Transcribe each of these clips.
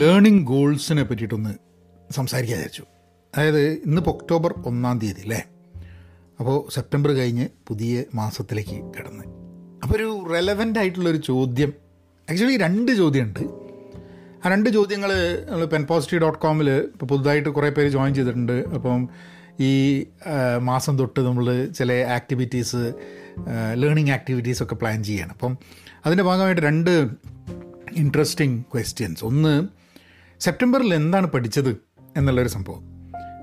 Learning ഗോൾസിനെ പറ്റിയിട്ടൊന്ന് സംസാരിക്കാൻ വിചാരിച്ചു. അതായത് ഇന്നിപ്പോൾ ഒക്ടോബർ ഒന്നാം തീയതി അല്ലേ അപ്പോൾ സെപ്റ്റംബർ കഴിഞ്ഞ് പുതിയ മാസത്തിലേക്ക് കിടന്ന്. അപ്പോൾ ഒരു റെലവന്റ് ആയിട്ടുള്ളൊരു ചോദ്യം ആക്ച്വലി രണ്ട് ചോദ്യമുണ്ട് ആ രണ്ട് ചോദ്യങ്ങൾ നമ്മൾ പെൻ പോസിറ്റീവ് ഡോട്ട് കോമിൽ ഇപ്പോൾ പുതുതായിട്ട് കുറേ പേര് ജോയിൻ ചെയ്തിട്ടുണ്ട്. അപ്പം ഈ മാസം തൊട്ട് നമ്മൾ ചില ആക്ടിവിറ്റീസ് ലേണിംഗ് ആക്ടിവിറ്റീസൊക്കെ പ്ലാൻ ചെയ്യണം. അപ്പം അതിന്റെ ഭാഗമായിട്ട് രണ്ട് ഇൻട്രസ്റ്റിംഗ് ക്വസ്റ്റ്യൻസ് ഒന്ന് സെപ്റ്റംബറിൽ എന്താണ് പഠിച്ചത് എന്നുള്ളൊരു സംഭവം.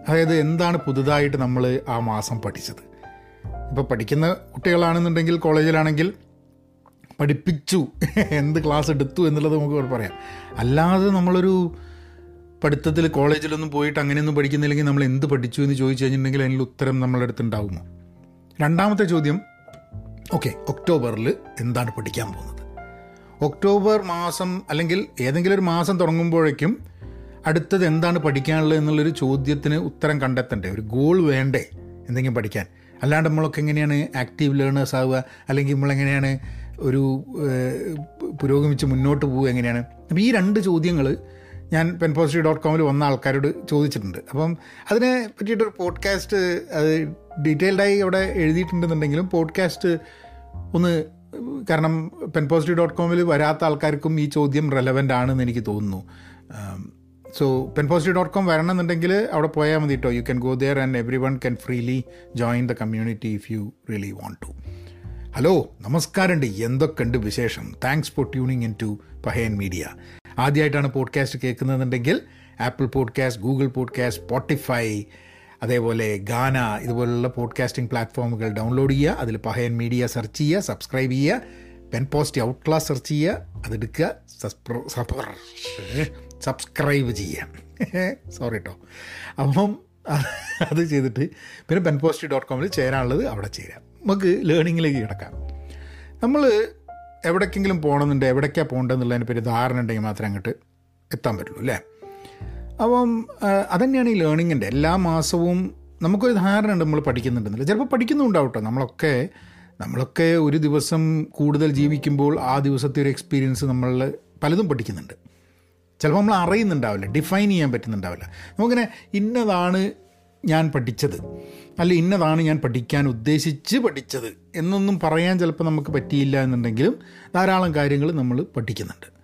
അതായത് എന്താണ് പുതുതായിട്ട് നമ്മൾ ആ മാസം പഠിച്ചത്. ഇപ്പോൾ പഠിക്കുന്ന കുട്ടികളാണെന്നുണ്ടെങ്കിൽ കോളേജിലാണെങ്കിൽ പഠിപ്പിച്ചു എന്ത് ക്ലാസ് എടുത്തു എന്നുള്ളത് നമുക്ക് പറയാം. അല്ലാതെ നമ്മളൊരു പഠിത്തത്തിൽ കോളേജിലൊന്നും പോയിട്ട് അങ്ങനെയൊന്നും പഠിക്കുന്നില്ലെങ്കിൽ നമ്മൾ എന്ത് പഠിച്ചു എന്ന് ചോദിച്ചു കഴിഞ്ഞിട്ടുണ്ടെങ്കിൽ അതിനുള്ള ഉത്തരം നമ്മളുടെ അടുത്ത് ഉണ്ടാവുമോ? രണ്ടാമത്തെ ചോദ്യം ഓക്കെ ഒക്ടോബറിൽ എന്താണ് പഠിക്കാൻ പോകുന്നത്? ഒക്ടോബർ മാസം അല്ലെങ്കിൽ ഏതെങ്കിലും ഒരു മാസം തുടങ്ങുമ്പോഴേക്കും അടുത്തത് എന്താണ് പഠിക്കാനുള്ളത് എന്നുള്ളൊരു ചോദ്യത്തിന് ഉത്തരം കണ്ടെത്തണ്ടേ? ഒരു ഗോൾ വേണ്ടേ എന്തെങ്കിലും പഠിക്കാൻ? അല്ലാണ്ട് നമ്മളൊക്കെ എങ്ങനെയാണ് ആക്റ്റീവ് ലേണേഴ്സ് ആവുക? അല്ലെങ്കിൽ നമ്മളെങ്ങനെയാണ് ഒരു പുരോഗമിച്ച് മുന്നോട്ട് പോവുക എങ്ങനെയാണ്? അപ്പോൾ ഈ രണ്ട് ചോദ്യങ്ങൾ ഞാൻ പെൻ പോസിറ്റീവ് ഡോട്ട് കോമിൽ വന്ന ആൾക്കാരോട് ചോദിച്ചിട്ടുണ്ട്. അപ്പം അതിനെ പറ്റിയിട്ടൊരു പോഡ്കാസ്റ്റ് അത് ഡീറ്റെയിൽഡായി അവിടെ എഴുതിയിട്ടുണ്ടെന്നുണ്ടെങ്കിലും പോഡ്കാസ്റ്റ് ഒന്ന് കാരണം പെൻ പോസിറ്റീവ് ഡോട്ട് കോമിൽ വരാത്ത ആൾക്കാർക്കും ഈ ചോദ്യം റെലവന്റ് ആണെന്ന് എനിക്ക് തോന്നുന്നു. So pen positive dot com വരണമെന്നുണ്ടെങ്കിൽ അവിടെ പോയാൽ മതി കേട്ടോ you can go there and everyone can freely join the community if you really want to hello നമസ്കാരമുണ്ട്. എന്തൊക്കെയുണ്ട് വിശേഷം? Thanks for tuning in to Pahayan media ആദ്യമായിട്ടാണ് podcast കേൾക്കുന്നതെന്നുണ്ടെങ്കിൽ Apple podcast Google podcast Spotify അതേപോലെ ഗാന ഇതുപോലുള്ള പോഡ്കാസ്റ്റിംഗ് പ്ലാറ്റ്ഫോമുകൾ download ചെയ്യുക. അതിൽ Pahayan media search ചെയ്യുക സബ്സ്ക്രൈബ് ചെയ്യുക. Pen post out class search ചെയ്യുക അതെടുക്കുക സബ്സ്ക്രൈബ് ചെയ്യാം. സോറി കേട്ടോ അപ്പം അത് ചെയ്തിട്ട് പിന്നെ പെൻ പോസ്റ്റ് ഡോട്ട് കോമിൽ ചേരാനുള്ളത് അവിടെ ചേരാം. നമുക്ക് ലേണിങ്ങിലേക്ക് കിടക്കാം. നമ്മൾ എവിടേക്കെങ്കിലും പോകണമെന്നുണ്ട് എവിടേക്കാണ് പോകേണ്ടതെന്നുള്ളതിനെ പറ്റി ധാരണ ഉണ്ടെങ്കിൽ മാത്രമേ അങ്ങോട്ട് എത്താൻ പറ്റുള്ളൂ അല്ലേ? അപ്പം അതന്നെയാണ് ഈ ലേണിങ്ങിന്റെ എല്ലാ മാസവും നമുക്കൊരു ധാരണ ഉണ്ട് നമ്മൾ പഠിക്കുന്നുണ്ടെന്നില്ല ചിലപ്പോൾ പഠിക്കുന്നുണ്ടാവും കേട്ടോ നമ്മളൊക്കെ നമ്മളൊക്കെ ഒരു ദിവസം കൂടുതൽ ജീവിക്കുമ്പോൾ ആ ദിവസത്തെ ഒരു എക്സ്പീരിയൻസ് നമ്മൾ പലതും പഠിക്കുന്നുണ്ട്. ചിലപ്പോൾ നമ്മൾ അറിയുന്നുണ്ടാവില്ല ഡിഫൈൻ ചെയ്യാൻ പറ്റുന്നുണ്ടാവില്ല. നമുക്കിങ്ങനെ ഇന്നതാണ് ഞാൻ പഠിച്ചത് അല്ല ഇന്നതാണ് ഞാൻ പഠിക്കാൻ ഉദ്ദേശിച്ച് പഠിച്ചത് എന്നൊന്നും പറയാൻ ചിലപ്പോൾ നമുക്ക് പറ്റിയില്ല എന്നുണ്ടെങ്കിലും ധാരാളം കാര്യങ്ങൾ നമ്മൾ പഠിക്കുന്നുണ്ട്.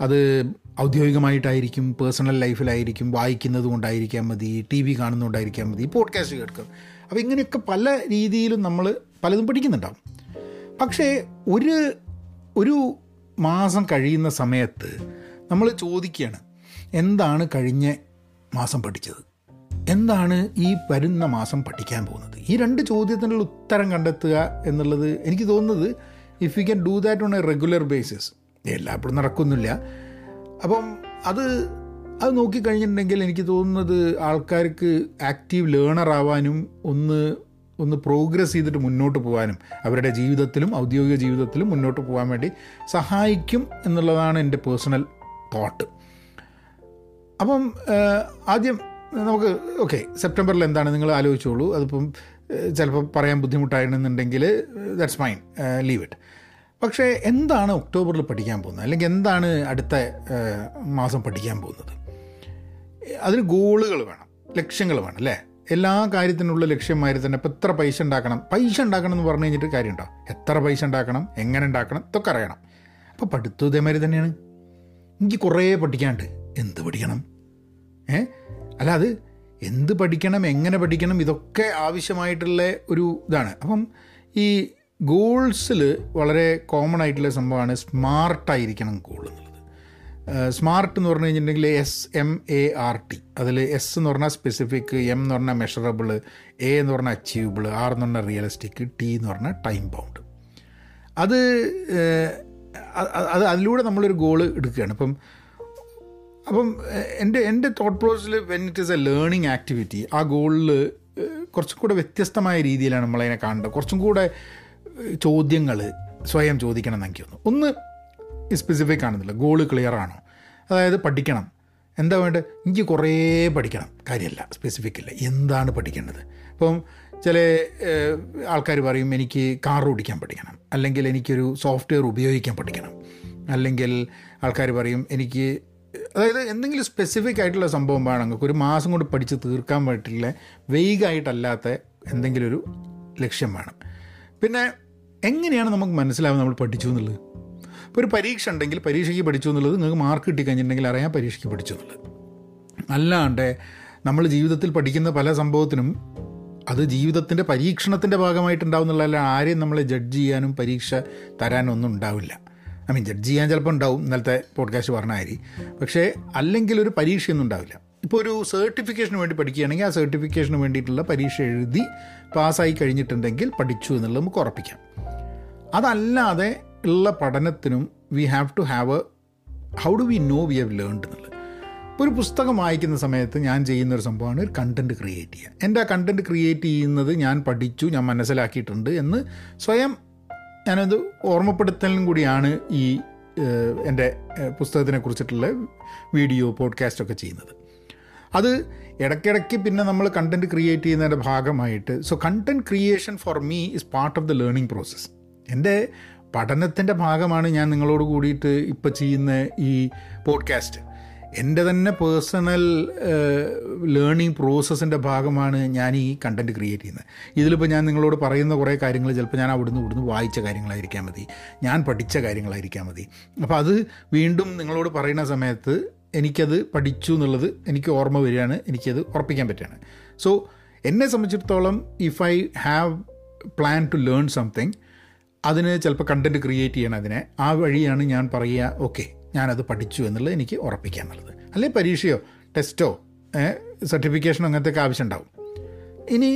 അത് ഔദ്യോഗികമായിട്ടായിരിക്കും പേഴ്സണൽ ലൈഫിലായിരിക്കും വായിക്കുന്നത് കൊണ്ടായിരിക്കാൻ മതി ടി വി കാണുന്നതുകൊണ്ടായിരിക്കാൻ മതി പോഡ്കാസ്റ്റ് കേൾക്കും. അപ്പോൾ ഇങ്ങനെയൊക്കെ പല രീതിയിലും നമ്മൾ പലതും പഠിക്കുന്നുണ്ടാവും. പക്ഷേ ഒരു ഒരു മാസം കഴിയുന്ന സമയത്ത് നമ്മൾ ചോദിക്കുകയാണ് എന്താണ് കഴിഞ്ഞ മാസം പഠിച്ചത്? എന്താണ് ഈ വരുന്ന മാസം പഠിക്കാൻ പോകുന്നത്? ഈ രണ്ട് ചോദ്യത്തിനുള്ള ഉത്തരം കണ്ടെത്തുക എന്നുള്ളത് എനിക്ക് തോന്നുന്നത് if you can do that on a regular basis എല്ലായ്പ്പോഴും നടക്കുന്നില്ല. അപ്പം അത് അത് നോക്കിക്കഴിഞ്ഞിട്ടുണ്ടെങ്കിൽ എനിക്ക് തോന്നുന്നത് ആൾക്കാർക്ക് ആക്റ്റീവ് ലേണർ ആവാനും ഒന്ന് ഒന്ന് പ്രോഗ്രസ് ചെയ്തിട്ട് മുന്നോട്ട് പോകാനും അവരുടെ ജീവിതത്തിലും ഔദ്യോഗിക ജീവിതത്തിലും മുന്നോട്ട് പോകാൻ വേണ്ടി സഹായിക്കും എന്നുള്ളതാണ് എന്റെ പേഴ്സണൽ തോട്ട് അപ്പം ആദ്യം നമുക്ക് ഓക്കെ സെപ്റ്റംബറിൽ എന്താണ് നിങ്ങൾ ആലോചിച്ചോളൂ. അതിപ്പം ചിലപ്പോൾ പറയാൻ ബുദ്ധിമുട്ടായിരുന്നുണ്ടെങ്കിൽ ദാറ്റ്സ് മൈൻ ലീവ് ഇറ്റ് പക്ഷേ എന്താണ് ഒക്ടോബറിൽ പഠിക്കാൻ പോകുന്നത്? അല്ലെങ്കിൽ എന്താണ് അടുത്ത മാസം പഠിക്കാൻ പോകുന്നത്? അതിന് ഗോളുകൾ വേണം ലക്ഷ്യങ്ങൾ വേണം അല്ലേ? എല്ലാ കാര്യത്തിനുള്ള ലക്ഷ്യമായി തന്നെ ഇപ്പം എത്ര പൈസ ഉണ്ടാക്കണം? പൈസ ഉണ്ടാക്കണം എന്ന് പറഞ്ഞു കഴിഞ്ഞിട്ട് കാര്യമുണ്ടോ? എത്ര പൈസ ഉണ്ടാക്കണം? എങ്ങനെ ഉണ്ടാക്കണം? ഇതൊക്കെ അറിയണം. അപ്പോൾ പഠിത്തം ഇതേമാതിരി തന്നെയാണ്. എനിക്ക് കുറേ പഠിക്കാണ്ട് എന്ത് പഠിക്കണം? ഏ? അല്ല അത് എന്ത് പഠിക്കണം എങ്ങനെ പഠിക്കണം ഇതൊക്കെ ആവശ്യമായിട്ടുള്ള ഒരു ഇതാണ്. അപ്പം ഈ ഗോൾസിൽ വളരെ കോമൺ ആയിട്ടുള്ള സംഭവമാണ് സ്മാർട്ടായിരിക്കണം ഗോൾ എന്നുള്ളത്. സ്മാർട്ട് എന്ന് പറഞ്ഞു കഴിഞ്ഞിട്ടുണ്ടെങ്കിൽ S M A R T അതിൽ എസ് എന്ന് പറഞ്ഞാൽ സ്പെസിഫിക് എം എന്ന് പറഞ്ഞാൽ മെഷറബിൾ എ എന്ന് പറഞ്ഞാൽ അച്ചീവബിൾ ആർ എന്ന് പറഞ്ഞാൽ റിയലിസ്റ്റിക് ടി എന്ന് പറഞ്ഞാൽ ടൈം ബൗണ്ട് അത് അത് അതിലൂടെ നമ്മളൊരു ഗോൾ എടുക്കുകയാണ്. അപ്പം അപ്പം എന്റെ എന്റെ തോട്ട് പ്രോസസ്സിൽ when it is a learning activity ആ ഗോളിൽ കുറച്ചും കൂടെ വ്യത്യസ്തമായ രീതിയിലാണ് നമ്മളതിനെ കാണേണ്ടത് കുറച്ചും കൂടെ ചോദ്യങ്ങൾ സ്വയം ചോദിക്കണം എന്ന് എനിക്ക് തോന്നുന്നു ഒന്ന് സ്പെസിഫിക് ആണെന്നില്ല. ഗോൾ ക്ലിയർ ആണോ? അതായത് പഠിക്കണം. എന്താ വേണ്ടത്? എനിക്ക് കുറേ പഠിക്കണം. കാര്യമല്ല. സ്പെസിഫിക് ഇല്ല. എന്താണ് പഠിക്കേണ്ടത്? ഇപ്പം ചില ആൾക്കാർ പറയും എനിക്ക് കാർ ഓടിക്കാൻ പഠിക്കണം. അല്ലെങ്കിൽ എനിക്കൊരു സോഫ്റ്റ്വെയർ ഉപയോഗിക്കാൻ പഠിക്കണം. അല്ലെങ്കിൽ ആൾക്കാർ പറയും എനിക്ക് അതായത് എന്തെങ്കിലും സ്പെസിഫിക് ആയിട്ടുള്ള സംഭവം വേണം. നിങ്ങൾക്ക് ഒരു മാസം കൊണ്ട് പഠിച്ച് തീർക്കാൻ പറ്റില്ല വെയ്ഗായിട്ടല്ലാത്ത എന്തെങ്കിലും ഒരു ലക്ഷ്യം വേണം. പിന്നെ എങ്ങനെയാണ് നമുക്ക് മനസ്സിലാവുക നമ്മൾ പഠിച്ചു എന്നുള്ളത്? ഇപ്പോൾ ഒരു പരീക്ഷ ഉണ്ടെങ്കിൽ പരീക്ഷയ്ക്ക് പഠിച്ചു എന്നുള്ളത് നിങ്ങൾക്ക് മാർക്ക് കിട്ടി കഴിഞ്ഞിട്ടുണ്ടെങ്കിൽ അറിയാം പരീക്ഷയ്ക്ക് പഠിച്ചു എന്നുള്ളത്. അല്ലാണ്ട് നമ്മൾ ജീവിതത്തിൽ പഠിക്കുന്ന പല സംഭവത്തിനും അത് ജീവിതത്തിന്റെ പരീക്ഷണത്തിന്റെ ഭാഗമായിട്ടുണ്ടാവുന്നുള്ളതല്ല ആരെയും നമ്മളെ ജഡ്ജ് ചെയ്യാനും പരീക്ഷ തരാനും ഒന്നും ഉണ്ടാവില്ല. ഐ മീൻ ജഡ്ജ് ചെയ്യാൻ ചിലപ്പോൾ ഉണ്ടാവും ഇന്നലത്തെ പോഡ്കാസ്റ്റ് പറഞ്ഞ ആരി പക്ഷേ അല്ലെങ്കിൽ ഒരു പരീക്ഷയൊന്നും ഉണ്ടാവില്ല. ഇപ്പോൾ ഒരു സർട്ടിഫിക്കേഷന് വേണ്ടി പഠിക്കുകയാണെങ്കിൽ ആ സർട്ടിഫിക്കേഷന് വേണ്ടിയിട്ടുള്ള പരീക്ഷ എഴുതി പാസ്സായി കഴിഞ്ഞിട്ടുണ്ടെങ്കിൽ പഠിച്ചു എന്നുള്ളത് നമുക്ക് ഉറപ്പിക്കാം. അതല്ലാതെ ഉള്ള പഠനത്തിനും we have to have a how do we know we have learned എന്നുള്ളത്? ഒരു പുസ്തകം വായിക്കുന്ന സമയത്ത് ഞാൻ ചെയ്യുന്ന ഒരു സംഭവമാണ് ഒരു കണ്ടന്റ് ക്രിയേറ്റ് ചെയ്യുക എന്റെ ആ കണ്ടന്റ് ക്രിയേറ്റ് ചെയ്യുന്നത് ഞാൻ പഠിച്ചു ഞാൻ മനസ്സിലാക്കിയിട്ടുണ്ട് എന്ന് സ്വയം ഞാനത് ഓർമ്മപ്പെടുത്തലും കൂടിയാണ് ഈ എന്റെ പുസ്തകത്തിനെ കുറിച്ചിട്ടുള്ള വീഡിയോ പോഡ്കാസ്റ്റൊക്കെ ചെയ്യുന്നത്. അത് ഇടയ്ക്കിടയ്ക്ക് പിന്നെ നമ്മൾ കണ്ടന്റ് ക്രിയേറ്റ് ചെയ്യുന്നതിന്റെ ഭാഗമായിട്ട് so content creation for me is part of the learning process എന്റെ പഠനത്തിന്റെ ഭാഗമാണ് ഞാൻ നിങ്ങളോട് കൂടിയിട്ട് ഇപ്പോൾ ചെയ്യുന്ന ഈ പോഡ്കാസ്റ്റ് എന്റെ തന്നെ പേഴ്സണൽ ലേണിംഗ് പ്രോസസ്സിന്റെ ഭാഗമാണ് ഞാൻ ഈ കണ്ടന്റ് ക്രിയേറ്റ് ചെയ്യുന്നത്. ഇതിലിപ്പോൾ ഞാൻ നിങ്ങളോട് പറയുന്ന കുറേ കാര്യങ്ങൾ ചിലപ്പോൾ ഞാൻ അവിടുന്ന് ഇവിടുന്ന് വായിച്ച കാര്യങ്ങളായിരിക്കാൻ മതി. ഞാൻ പഠിച്ച കാര്യങ്ങളായിരിക്കാൻ മതി. അപ്പോൾ അത് വീണ്ടും നിങ്ങളോട് പറയുന്ന സമയത്ത് എനിക്കത് പഠിച്ചു എന്നുള്ളത് എനിക്ക് ഓർമ്മ വരികയാണ് എനിക്കത് ഉറപ്പിക്കാൻ പറ്റുകയാണ്. സോ എന്നെ സംബന്ധിച്ചിടത്തോളം if I have plan to learn something അതിന് ചിലപ്പോൾ കണ്ടന്റ് ക്രിയേറ്റ് ചെയ്യണം അതിനെ. ആ വഴിയാണ് ഞാൻ പറയുക ഓക്കെ ഞാനത് പഠിച്ചു എന്നുള്ളത് എനിക്ക് ഉറപ്പിക്കാൻ എന്നുള്ളത് അല്ലെങ്കിൽ പരീക്ഷയോ ടെസ്റ്റോ സർട്ടിഫിക്കേഷനോ അങ്ങനത്തെ ആവശ്യം ഉണ്ടാവും ഇനി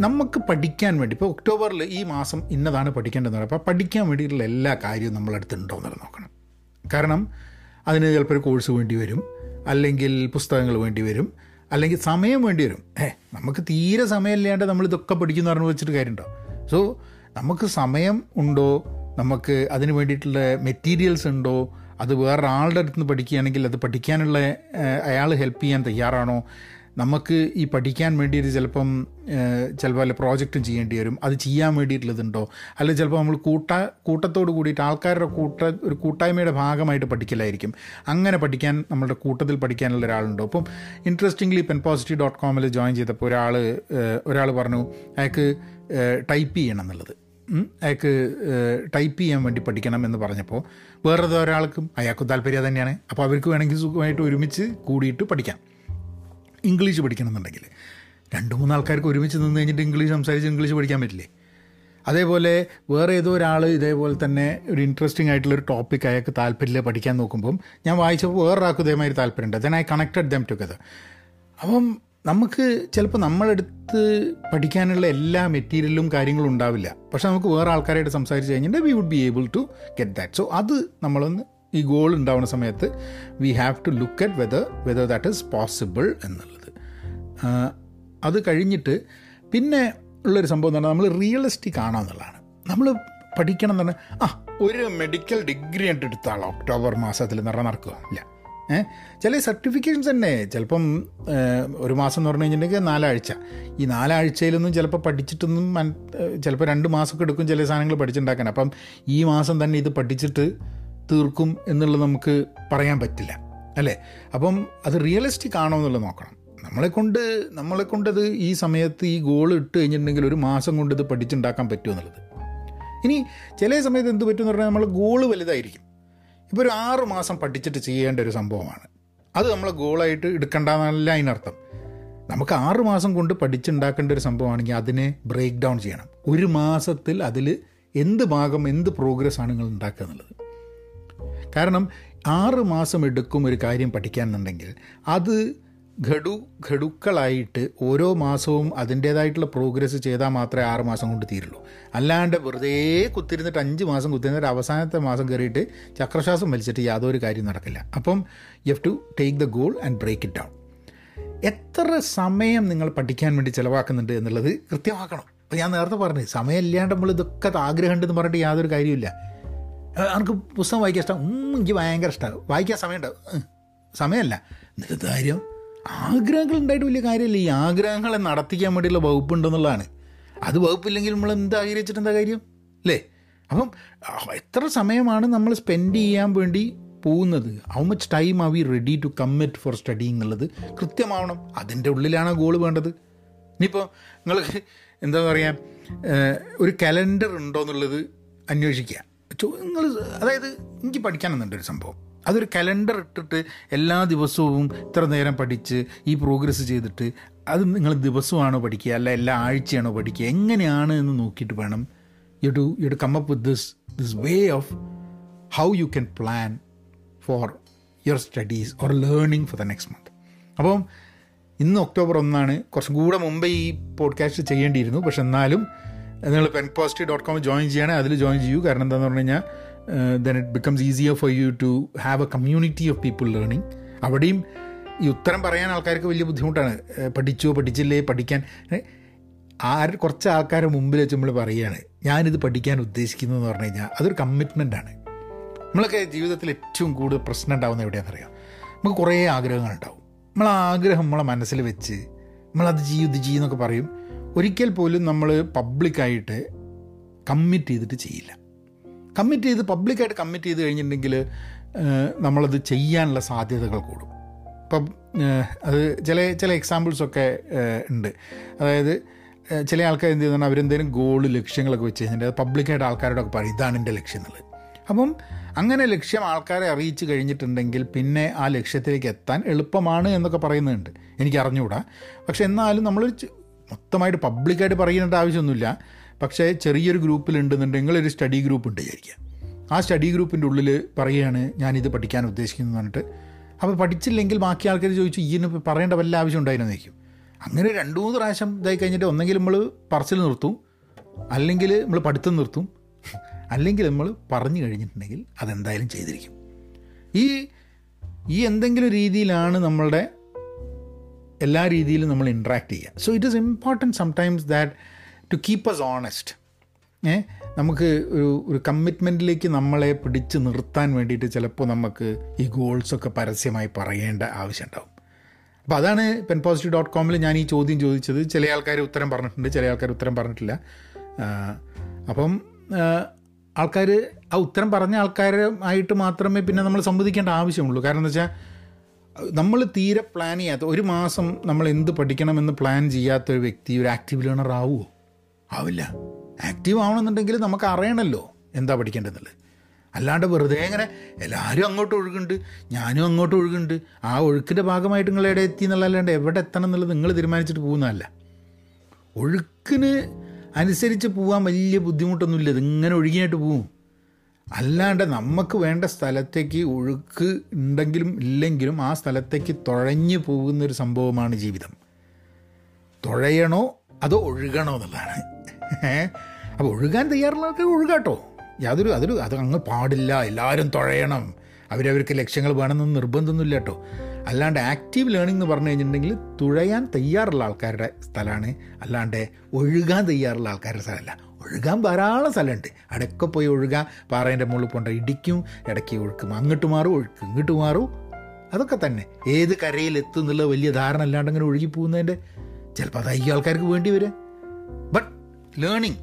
നമുക്ക് പഠിക്കാൻ വേണ്ടി ഇപ്പോൾ ഒക്ടോബറിൽ ഈ മാസം ഇന്നതാണ് പഠിക്കേണ്ടതെന്ന് പറയുമ്പോൾ അപ്പോൾ പഠിക്കാൻ വേണ്ടിയിട്ടുള്ള എല്ലാ കാര്യവും നമ്മളടുത്തുണ്ടോ എന്നുള്ളത് നോക്കണം. കാരണം അതിന് ചിലപ്പോൾ ഒരു കോഴ്സ് വേണ്ടി വരും അല്ലെങ്കിൽ പുസ്തകങ്ങൾ വേണ്ടി വരും അല്ലെങ്കിൽ സമയം വേണ്ടി വരും. ഏ നമുക്ക് തീരെ സമയമില്ലാണ്ട് നമ്മൾ ഇതൊക്കെ പഠിക്കുന്നു പറഞ്ഞു വെച്ചിട്ട് കാര്യമുണ്ടോ? സോ നമുക്ക് സമയം ഉണ്ടോ? നമുക്ക് അതിന് വേണ്ടിയിട്ടുള്ള മെറ്റീരിയൽസ് ഉണ്ടോ? അത് വേറൊരാളുടെ അടുത്ത് നിന്ന് പഠിക്കുകയാണെങ്കിൽ അത് പഠിക്കാനുള്ള അയാൾ ഹെൽപ്പ് ചെയ്യാൻ തയ്യാറാണോ? നമുക്ക് ഈ പഠിക്കാൻ വേണ്ടിയിട്ട് ചിലപ്പം ചിലപ്പോൾ പ്രോജക്റ്റും ചെയ്യേണ്ടി വരും. അത് ചെയ്യാൻ വേണ്ടിയിട്ടുള്ളതുണ്ടോ? അല്ലെങ്കിൽ ചിലപ്പോൾ നമ്മൾ കൂട്ട കൂട്ടത്തോട് കൂടിയിട്ട് ആൾക്കാരുടെ കൂട്ട ഒരു കൂട്ടായ്മയുടെ ഭാഗമായിട്ട് പഠിക്കലായിരിക്കും. അങ്ങനെ പഠിക്കാൻ നമ്മളുടെ കൂട്ടത്തിൽ പഠിക്കാനുള്ള ഒരാളുണ്ടോ? അപ്പം ഇൻട്രസ്റ്റിംഗ്ലി പെൻ പോസിറ്റീവ് ഡോട്ട് കോമിൽ ജോയിൻ ചെയ്തപ്പോൾ ഒരാൾ ഒരാൾ പറഞ്ഞു അയാൾക്ക് ടൈപ്പ് ചെയ്യണം എന്നുള്ളത്. അയാൾക്ക് ടൈപ്പ് ചെയ്യാൻ വേണ്ടി പഠിക്കണം എന്ന് പറഞ്ഞപ്പോൾ വേറെ ഒരാൾക്കും അയാൾക്ക് താല്പര്യം തന്നെയാണ്. അപ്പോൾ അവർക്ക് വേണമെങ്കിൽ സുഖമായിട്ട് ഒരുമിച്ച് കൂടിയിട്ട് പഠിക്കാം. ഇംഗ്ലീഷ് പഠിക്കണമെന്നുണ്ടെങ്കിൽ. രണ്ട് മൂന്ന് ആൾക്കാർക്ക് ഒരുമിച്ച് നിന്ന് കഴിഞ്ഞിട്ട് ഇംഗ്ലീഷ് സംസാരിച്ച് ഇംഗ്ലീഷ് പഠിക്കാൻ പറ്റില്ലേ? അതേപോലെ വേറെ ഏതോ ഒരാൾ ഇതേപോലെ തന്നെ ഒരു ഇൻട്രസ്റ്റിംഗ് ആയിട്ടുള്ളൊരു ടോപ്പിക് അയാൾക്ക് താല്പര്യമില്ല പഠിക്കാൻ നോക്കുമ്പം ഞാൻ വായിച്ചപ്പോൾ വേറൊരാൾക്ക് ഇതേമാതിരി താല്പര്യമുണ്ട്. Then I connected them together അപ്പം നമുക്ക് ചിലപ്പോൾ നമ്മളെടുത്ത് പഠിക്കാനുള്ള എല്ലാ മെറ്റീരിയലും കാര്യങ്ങളും ഉണ്ടാവില്ല. പക്ഷെ നമുക്ക് വേറെ ആൾക്കാരായിട്ട് സംസാരിച്ച് കഴിഞ്ഞാൽ we would be able to get that so അത് നമ്മളൊന്ന് ഈ ഗോൾ ഉണ്ടാവുന്ന സമയത്ത് we have to look at whether whether that is possible എന്നുള്ളത്. അത് കഴിഞ്ഞിട്ട് പിന്നെ ഉള്ളൊരു സംഭവം എന്ന് പറഞ്ഞാൽ നമ്മൾ റിയലിസ്റ്റിക് ആണോ എന്നുള്ളതാണ്. നമ്മൾ പഠിക്കണം എന്ന് പറഞ്ഞാൽ ആ ഒരു മെഡിക്കൽ ഡിഗ്രി ആയിട്ട് എടുത്താളോ? ഒക്ടോബർ മാസത്തിൽ നിറ നടക്കുക ഇല്ല. ചില സർട്ടിഫിക്കേഷൻസ് തന്നെ. ചിലപ്പം ഒരു മാസം എന്ന് പറഞ്ഞു കഴിഞ്ഞിട്ടുണ്ടെങ്കിൽ നാലാഴ്ച. ഈ നാലാഴ്ചയിലൊന്നും ചിലപ്പോൾ പഠിച്ചിട്ടൊന്നും ചിലപ്പോൾ രണ്ട് മാസമൊക്കെ എടുക്കും ചില സാധനങ്ങൾ പഠിച്ചിട്ടുണ്ടാക്കാൻ. അപ്പം ഈ മാസം തന്നെ ഇത് പഠിച്ചിട്ട് തീർക്കും എന്നുള്ളത് നമുക്ക് പറയാൻ പറ്റില്ല. അല്ലേ? അപ്പം അത് റിയലിസ്റ്റിക് ആണോ എന്നുള്ളത് നോക്കണം. നമ്മളെ കൊണ്ട് നമ്മളെ കൊണ്ടത് ഈ സമയത്ത് ഈ ഗോൾ ഇട്ട് കഴിഞ്ഞിട്ടുണ്ടെങ്കിൽ ഒരു മാസം കൊണ്ട് ഇത് പഠിച്ചുണ്ടാക്കാൻ പറ്റുമെന്നുള്ളത് ഇനി ചില സമയത്ത് എന്ത് പറ്റുമെന്ന് പറഞ്ഞാൽ നമ്മൾ ഗോൾ വലുതായിരിക്കും. ഇപ്പോൾ ഒരു ആറ് മാസം പഠിച്ചിട്ട് ചെയ്യേണ്ട ഒരു സംഭവമാണ്. അത് നമ്മൾ ഗോളായിട്ട് എടുക്കേണ്ടെന്നല്ല അതിനർത്ഥം. നമുക്ക് ആറ് മാസം കൊണ്ട് പഠിച്ചുണ്ടാക്കേണ്ട ഒരു സംഭവമാണെങ്കിൽ അതിനെ ബ്രേക്ക് ഡൗൺ ചെയ്യണം. ഒരു മാസത്തിൽ അതിൽ എന്ത് ഭാഗം എന്ത് പ്രോഗ്രസ് ആണ് നിങ്ങൾ ഉണ്ടാക്കുക എന്നുള്ളത്. കാരണം ആറ് മാസം എടുക്കും ഒരു കാര്യം പഠിക്കാനുണ്ടെങ്കിൽ അത് ഘടു ഘടുക്കളായിട്ട് ഓരോ മാസവും അതിന്റേതായിട്ടുള്ള പ്രോഗ്രസ് ചെയ്താൽ മാത്രമേ ആറ് മാസം കൊണ്ട് തീരുള്ളൂ. അല്ലാണ്ട് വെറുതെ കുത്തിരുന്നിട്ട് അഞ്ച് മാസം കുത്തിരുന്നിട്ട് അവസാനത്തെ മാസം കയറിയിട്ട് ചക്രശ്വാസം വലിച്ചിട്ട് യാതൊരു കാര്യം നടക്കില്ല. അപ്പം you have to take the goal and break it down എത്ര സമയം നിങ്ങൾ പഠിക്കാൻ വേണ്ടി ചിലവാക്കുന്നുണ്ട് എന്നുള്ളത് കൃത്യമാക്കണം. അപ്പോൾ ഞാൻ നേരത്തെ പറഞ്ഞു സമയമില്ലാണ്ട് നമ്മൾ ഇതൊക്കെ ആഗ്രഹമുണ്ടെന്ന് പറഞ്ഞിട്ട് യാതൊരു കാര്യമില്ല എനിക്ക് പുസ്തകം വായിക്കാൻ ഇഷ്ടം? എനിക്ക് ഭയങ്കര ഇഷ്ടമാണ് വായിക്കാൻ സമയമുണ്ടാവും സമയമല്ല. കാര്യം ആഗ്രഹങ്ങൾ ഉണ്ടായിട്ട് വലിയ കാര്യമില്ല. ഈ ആഗ്രഹങ്ങളെ നടത്തിക്കാൻ വേണ്ടിയുള്ള വകുപ്പുണ്ടെന്നുള്ളതാണ്. അത് വകുപ്പില്ലെങ്കിൽ നമ്മൾ എന്ത് ആഗ്രഹിച്ചിട്ട് എന്താ കാര്യം? അല്ലേ? അപ്പം എത്ര സമയമാണ് നമ്മൾ സ്പെൻഡ് ചെയ്യാൻ വേണ്ടി പോകുന്നത്? How much time are we ready to commit for study എന്നുള്ളത് കൃത്യമാവണം. അതിന്റെ ഉള്ളിലാണ് ഗോൾ വേണ്ടത്? ഇനിയിപ്പോൾ നിങ്ങൾ എന്താ പറയുക ഒരു കലണ്ടർ ഉണ്ടോ എന്നുള്ളത് അന്വേഷിക്കുക. നിങ്ങൾ അതായത് എനിക്ക് പഠിക്കാനെന്നുണ്ട് ഒരു സംഭവം. അതൊരു കലണ്ടർ ഇട്ടിട്ട് എല്ലാ ദിവസവും ഇത്ര നേരം പഠിച്ച് ഈ പ്രോഗ്രസ് ചെയ്തിട്ട് അത് നിങ്ങൾ ദിവസമാണോ പഠിക്കുക? അല്ല എല്ലാ ആഴ്ചയാണോ പഠിക്കുക? എങ്ങനെയാണ് എന്ന് നോക്കിയിട്ട് വേണം. You to you to come up with this this way of how you can plan for your studies or learning for the next month അപ്പം ഇന്ന് ഒക്ടോബർ ഒന്നാണ്. കുറച്ചും കൂടെ മുമ്പേ ഈ പോഡ്കാസ്റ്റ് ചെയ്യേണ്ടിയിരുന്നു. പക്ഷെ എന്നാലും നിങ്ങൾ pen positive dot com join ചെയ്യണേ. അതിൽ ജോയിൻ ചെയ്യൂ. കാരണം എന്താണെന്ന് പറഞ്ഞു കഴിഞ്ഞാൽ then it becomes easier for you to have a community of people learning അവിടെയും ഈ ഉത്തരം പറയാൻ ആൾക്കാർക്ക് വലിയ ബുദ്ധിമുട്ടാണ്. പഠിച്ചോ പഠിച്ചില്ലേ പഠിക്കാൻ. ആര് കുറച്ച് ആൾക്കാരെ മുമ്പിൽ വെച്ച് നമ്മൾ പറയുകയാണ് ഞാനിത് പഠിക്കാൻ ഉദ്ദേശിക്കുന്നു എന്ന് പറഞ്ഞു കഴിഞ്ഞാൽ അതൊരു കമ്മിറ്റ്മെന്റാണ് നമ്മളൊക്കെ ജീവിതത്തിൽ ഏറ്റവും കൂടുതൽ പ്രശ്നം ഉണ്ടാകുന്ന എവിടെയാണെന്നറിയാം? നമുക്ക് കുറേ ആഗ്രഹങ്ങളുണ്ടാവും നമ്മൾ ആ ആഗ്രഹം നമ്മളെ മനസ്സിൽ വെച്ച് നമ്മളത് ചെയ്യും ഇത് ചെയ്യുന്നൊക്കെ പറയും. ഒരിക്കൽ പോലും നമ്മൾ പബ്ലിക്കായിട്ട് കമ്മിറ്റ് ചെയ്തിട്ട് ചെയ്യില്ല. കമ്മിറ്റ് ചെയ്ത് പബ്ലിക്കായിട്ട് കമ്മിറ്റ് ചെയ്ത് കഴിഞ്ഞിട്ടുണ്ടെങ്കിൽ നമ്മളത് ചെയ്യാനുള്ള സാധ്യതകൾ കൂടും. ഇപ്പം അത് ചില ചില എക്സാമ്പിൾസൊക്കെ ഉണ്ട്. അതായത് ചില ആൾക്കാർ എന്ത് ചെയ്യുന്നതാണ് അവരെന്തെങ്കിലും ഗോൾ ലക്ഷ്യങ്ങളൊക്കെ വെച്ച് കഴിഞ്ഞിട്ട് അത് പബ്ലിക്കായിട്ട് ആൾക്കാരോടൊക്കെ പറയും ഇതാണ് എന്റെ ലക്ഷ്യം എന്നുള്ളത്. അപ്പം അങ്ങനെ ലക്ഷ്യം ആൾക്കാരെ അറിയിച്ച് കഴിഞ്ഞിട്ടുണ്ടെങ്കിൽ പിന്നെ ആ ലക്ഷ്യത്തിലേക്ക് എത്താൻ എളുപ്പമാണ് എന്നൊക്കെ പറയുന്നുണ്ട്. എനിക്ക് അറിഞ്ഞുകൂടാ. പക്ഷെ എന്നാലും നമ്മൾ മൊത്തമായിട്ട് പബ്ലിക്കായിട്ട് പറയേണ്ട ആവശ്യമൊന്നുമില്ല. പക്ഷേ ചെറിയൊരു ഗ്രൂപ്പിലുണ്ടെന്നുണ്ടെങ്കിൽ ഒരു സ്റ്റഡി ഗ്രൂപ്പ് ഉണ്ട് വിചാരിക്കുക. ആ സ്റ്റഡി ഗ്രൂപ്പിന്റെ ഉള്ളിൽ പറയുകയാണ് ഞാനിത് പഠിക്കാൻ ഉദ്ദേശിക്കുന്നു പറഞ്ഞിട്ട്. അപ്പോൾ പഠിച്ചില്ലെങ്കിൽ ബാക്കി ആൾക്കാർ ചോദിച്ചു ഈന് പറയേണ്ട വല്ല ആവശ്യം ഉണ്ടായിരുന്നു? നിൽക്കും അങ്ങനെ രണ്ട് മൂന്ന് പ്രാവശ്യം ഇതായി കഴിഞ്ഞിട്ട് ഒന്നെങ്കിൽ നമ്മൾ പറച്ചിൽ നിർത്തും അല്ലെങ്കിൽ നമ്മൾ പഠിത്തം നിർത്തും അല്ലെങ്കിൽ നമ്മൾ പറഞ്ഞു കഴിഞ്ഞിട്ടുണ്ടെങ്കിൽ അതെന്തായാലും ചെയ്തിരിക്കും. ഈ ഈ എന്തെങ്കിലും രീതിയിലാണ് നമ്മളുടെ എല്ലാ രീതിയിലും നമ്മൾ ഇൻട്രാക്ട് ചെയ്യുക. So it is important sometimes that to keep as honest ഏ? നമുക്ക് ഒരു ഒരു കമ്മിറ്റ്മെന്റിലേക്ക് നമ്മളെ പിടിച്ച് നിർത്താൻ വേണ്ടിയിട്ട് ചിലപ്പോൾ നമുക്ക് ഈ ഗോൾസൊക്കെ പരസ്യമായി പറയേണ്ട ആവശ്യമുണ്ടാവും അപ്പോൾ അതാണ് പെൻ പോസിറ്റീവ് ഡോട്ട് കോമിൽ ഞാൻ ഈ ചോദ്യം ചോദിച്ചത്. ചില ആൾക്കാർ ഉത്തരം പറഞ്ഞിട്ടുണ്ട് ചില ആൾക്കാർ ഉത്തരം പറഞ്ഞിട്ടില്ല. അപ്പം ആൾക്കാർ ആ ഉത്തരം പറഞ്ഞ ആൾക്കാരുമായിട്ട് മാത്രമേ പിന്നെ നമ്മൾ സംവദിക്കേണ്ട ആവശ്യമുള്ളൂ. കാരണം എന്താ വെച്ചാൽ നമ്മൾ തീരെ പ്ലാൻ ചെയ്യാത്ത ഒരു മാസം നമ്മൾ എന്ത് പഠിക്കണമെന്ന് പ്ലാൻ ചെയ്യാത്ത ഒരു വ്യക്തി ഒരു ആക്റ്റീവ് ലേണർ ആവുമോ ആവില്ല. ആക്റ്റീവ് ആവണമെന്നുണ്ടെങ്കിൽ നമുക്ക് അറിയണമല്ലോ എന്താ പഠിക്കേണ്ടതെന്നുള്ളത്. അല്ലാണ്ട് വെറുതെ ഇങ്ങനെ എല്ലാവരും അങ്ങോട്ട് ഒഴുകുന്നുണ്ട് ഞാനും അങ്ങോട്ട് ഒഴുകുന്നുണ്ട്. ആ ഒഴുക്കിന്റെ ഭാഗമായിട്ട് നിങ്ങൾ എവിടെ എത്തി എന്നുള്ളതല്ലാണ്ട് എവിടെ എത്തണം എന്നുള്ളത് നിങ്ങൾ തീരുമാനിച്ചിട്ട് പോകുന്നതല്ല. ഒഴുക്കിന് അനുസരിച്ച് പോകാൻ വലിയ ബുദ്ധിമുട്ടൊന്നുമില്ല. ഇങ്ങനെ ഒഴുകിയായിട്ട് പോകും അല്ലാണ്ട് നമുക്ക് വേണ്ട സ്ഥലത്തേക്ക് ഒഴുക്ക് ഉണ്ടെങ്കിലും ഇല്ലെങ്കിലും ആ സ്ഥലത്തേക്ക് തുഴഞ്ഞു പോകുന്നൊരു സംഭവമാണ് ജീവിതം. തുഴയണോ അതോ ഒഴുകണോ എന്നുള്ളതാണ്. അപ്പോൾ ഒഴുകാൻ തയ്യാറുള്ളവർക്ക് ഒഴുകാട്ടോ. യാതൊരു അതൊരു അത് അങ്ങ് പാടില്ല എല്ലാവരും തുഴയണം. അവരവർക്ക് ലക്ഷ്യങ്ങൾ വേണമെന്ന് നിർബന്ധമൊന്നുമില്ല കേട്ടോ അല്ലാണ്ട് ആക്റ്റീവ് ലേണിംഗ് എന്ന് പറഞ്ഞു കഴിഞ്ഞിട്ടുണ്ടെങ്കിൽ തുഴയാൻ തയ്യാറുള്ള ആൾക്കാരുടെ സ്ഥലമാണ്. അല്ലാണ്ട് ഒഴുകാൻ തയ്യാറുള്ള ആൾക്കാരുടെ സ്ഥലമല്ല. ഒഴുകാൻ ധാരാളം സ്ഥലമുണ്ട്. അടക്കെ പോയി ഒഴുകാൻ പാറേന്റെ മുകളിൽ പോണ്ട ഇടിക്കും ഇടയ്ക്ക് ഒഴുക്കും. അങ്ങോട്ട് മാറും ഒഴുക്ക്. ഇങ്ങോട്ട് മാറും. അതൊക്കെ തന്നെ. ഏത് കരയിൽ എത്തുന്നുള്ള വലിയ ധാരണ അല്ലാണ്ട് അങ്ങനെ ഒഴുകി പോകുന്നതിന്റെ ചിലപ്പോൾ അത് ഈ ആൾക്കാർക്ക് വേണ്ടി വരും. Learning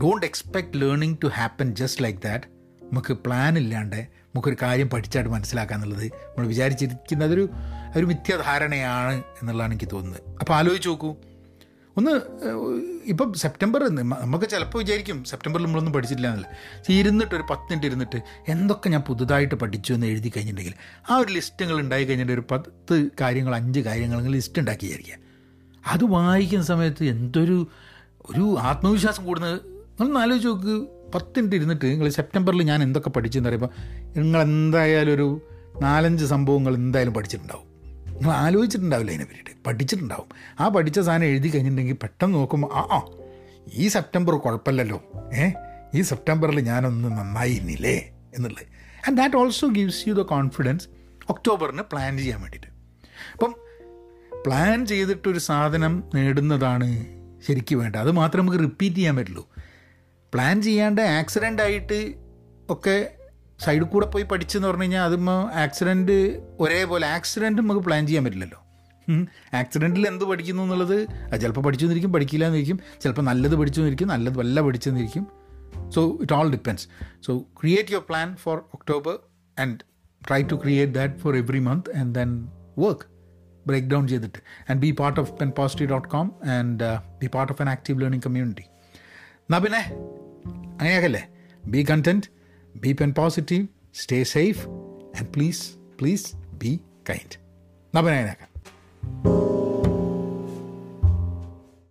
don't expect learning to happen just like that നമുക്ക് പ്ലാൻ ഇല്ലാണ്ട് നമുക്കൊരു കാര്യം പഠിച്ചായിട്ട് മനസ്സിലാക്കുക എന്നുള്ളത് നമ്മൾ വിചാരിച്ചിരിക്കുന്നത് അതൊരു ഒരു മിഥ്യാധാരണയാണ് എന്നുള്ളതാണ് എനിക്ക് തോന്നുന്നത്. അപ്പോൾ ആലോചിച്ച് നോക്കൂ. ഒന്ന് ഇപ്പം സെപ്റ്റംബർ നമുക്ക് ചിലപ്പോൾ വിചാരിക്കും സെപ്റ്റംബറിൽ നമ്മളൊന്നും പഠിച്ചിട്ടില്ല എന്നല്ല. ഇരുന്നിട്ട് ഒരു പത്ത് മിനിറ്റ് ഇരുന്നിട്ട് എന്തൊക്കെ ഞാൻ പുതുതായിട്ട് പഠിച്ചു എന്ന് എഴുതി കഴിഞ്ഞിട്ടുണ്ടെങ്കിൽ ആ ഒരു ലിസ്റ്റുകൾ ഉണ്ടായി കഴിഞ്ഞിട്ട് ഒരു പത്ത് കാര്യങ്ങൾ അഞ്ച് കാര്യങ്ങൾ ലിസ്റ്റ് ഉണ്ടാക്കി വിചാരിക്കുക. അത് വായിക്കുന്ന സമയത്ത് എന്തൊരു ഒരു ആത്മവിശ്വാസം കൂടുന്നത് നിങ്ങളൊന്ന് ആലോചിച്ച് നോക്ക് പത്ത് മിനിറ്റ് ഇരുന്നിട്ട് നിങ്ങൾ സെപ്റ്റംബറിൽ ഞാൻ എന്തൊക്കെ പഠിച്ചെന്ന് പറയുമ്പോൾ നിങ്ങൾ എന്തായാലും ഒരു നാലഞ്ച് സംഭവങ്ങൾ എന്തായാലും പഠിച്ചിട്ടുണ്ടാവും. നിങ്ങൾ ആലോചിച്ചിട്ടുണ്ടാവില്ല അതിനെ പറ്റിയിട്ട്. പഠിച്ചിട്ടുണ്ടാവും. ആ പഠിച്ച സാധനം എഴുതി കഴിഞ്ഞിട്ടുണ്ടെങ്കിൽ പെട്ടെന്ന് നോക്കുമ്പോൾ ആ ആ ഈ സെപ്റ്റംബർ കുഴപ്പമില്ലല്ലോ. ഏ ഈ സെപ്റ്റംബറിൽ ഞാനൊന്ന് നന്നായി ഇന്നില്ലേ എന്നുള്ളത്. And that also gives you the confidence ഒക്ടോബറിന് plan ചെയ്യാൻ വേണ്ടിയിട്ട്. അപ്പം പ്ലാൻ ചെയ്തിട്ടൊരു സാധനം നേടുന്നതാണ് ശരിക്കും വേണ്ട. അത് മാത്രം നമുക്ക് റിപ്പീറ്റ് ചെയ്യാൻ പറ്റുള്ളൂ. പ്ലാൻ ചെയ്യാണ്ട് ആക്സിഡന്റ് ആയിട്ട് ഒക്കെ സൈഡിൽ കൂടെ പോയി പഠിച്ചെന്ന് പറഞ്ഞു കഴിഞ്ഞാൽ അതുമ്പോൾ ആക്സിഡന്റ് ഒരേപോലെ ആക്സിഡന്റ് നമുക്ക് പ്ലാൻ ചെയ്യാൻ പറ്റില്ലല്ലോ. ആക്സിഡന്റിൽ എന്ത് പഠിക്കുന്നു എന്നുള്ളത് അത് ചിലപ്പോൾ പഠിച്ചു എന്നിരിക്കും പഠിക്കില്ല എന്നിരിക്കും ചിലപ്പോൾ നല്ലത് പഠിച്ചു നല്ലത് വല്ല പഠിച്ചെന്നിരിക്കും. So it all depends so create your plan for October and try to create that for every month and then work break down ചെയ്തിട്ട്. And be part of pen positive dot com and be part of an active learning community എന്നാ പിന്നെ അങ്ങനെയാകല്ലേ be content be pen positive stay safe and please please be kind എന്നാ പിന്നെ അങ്ങനെയാക്കാം.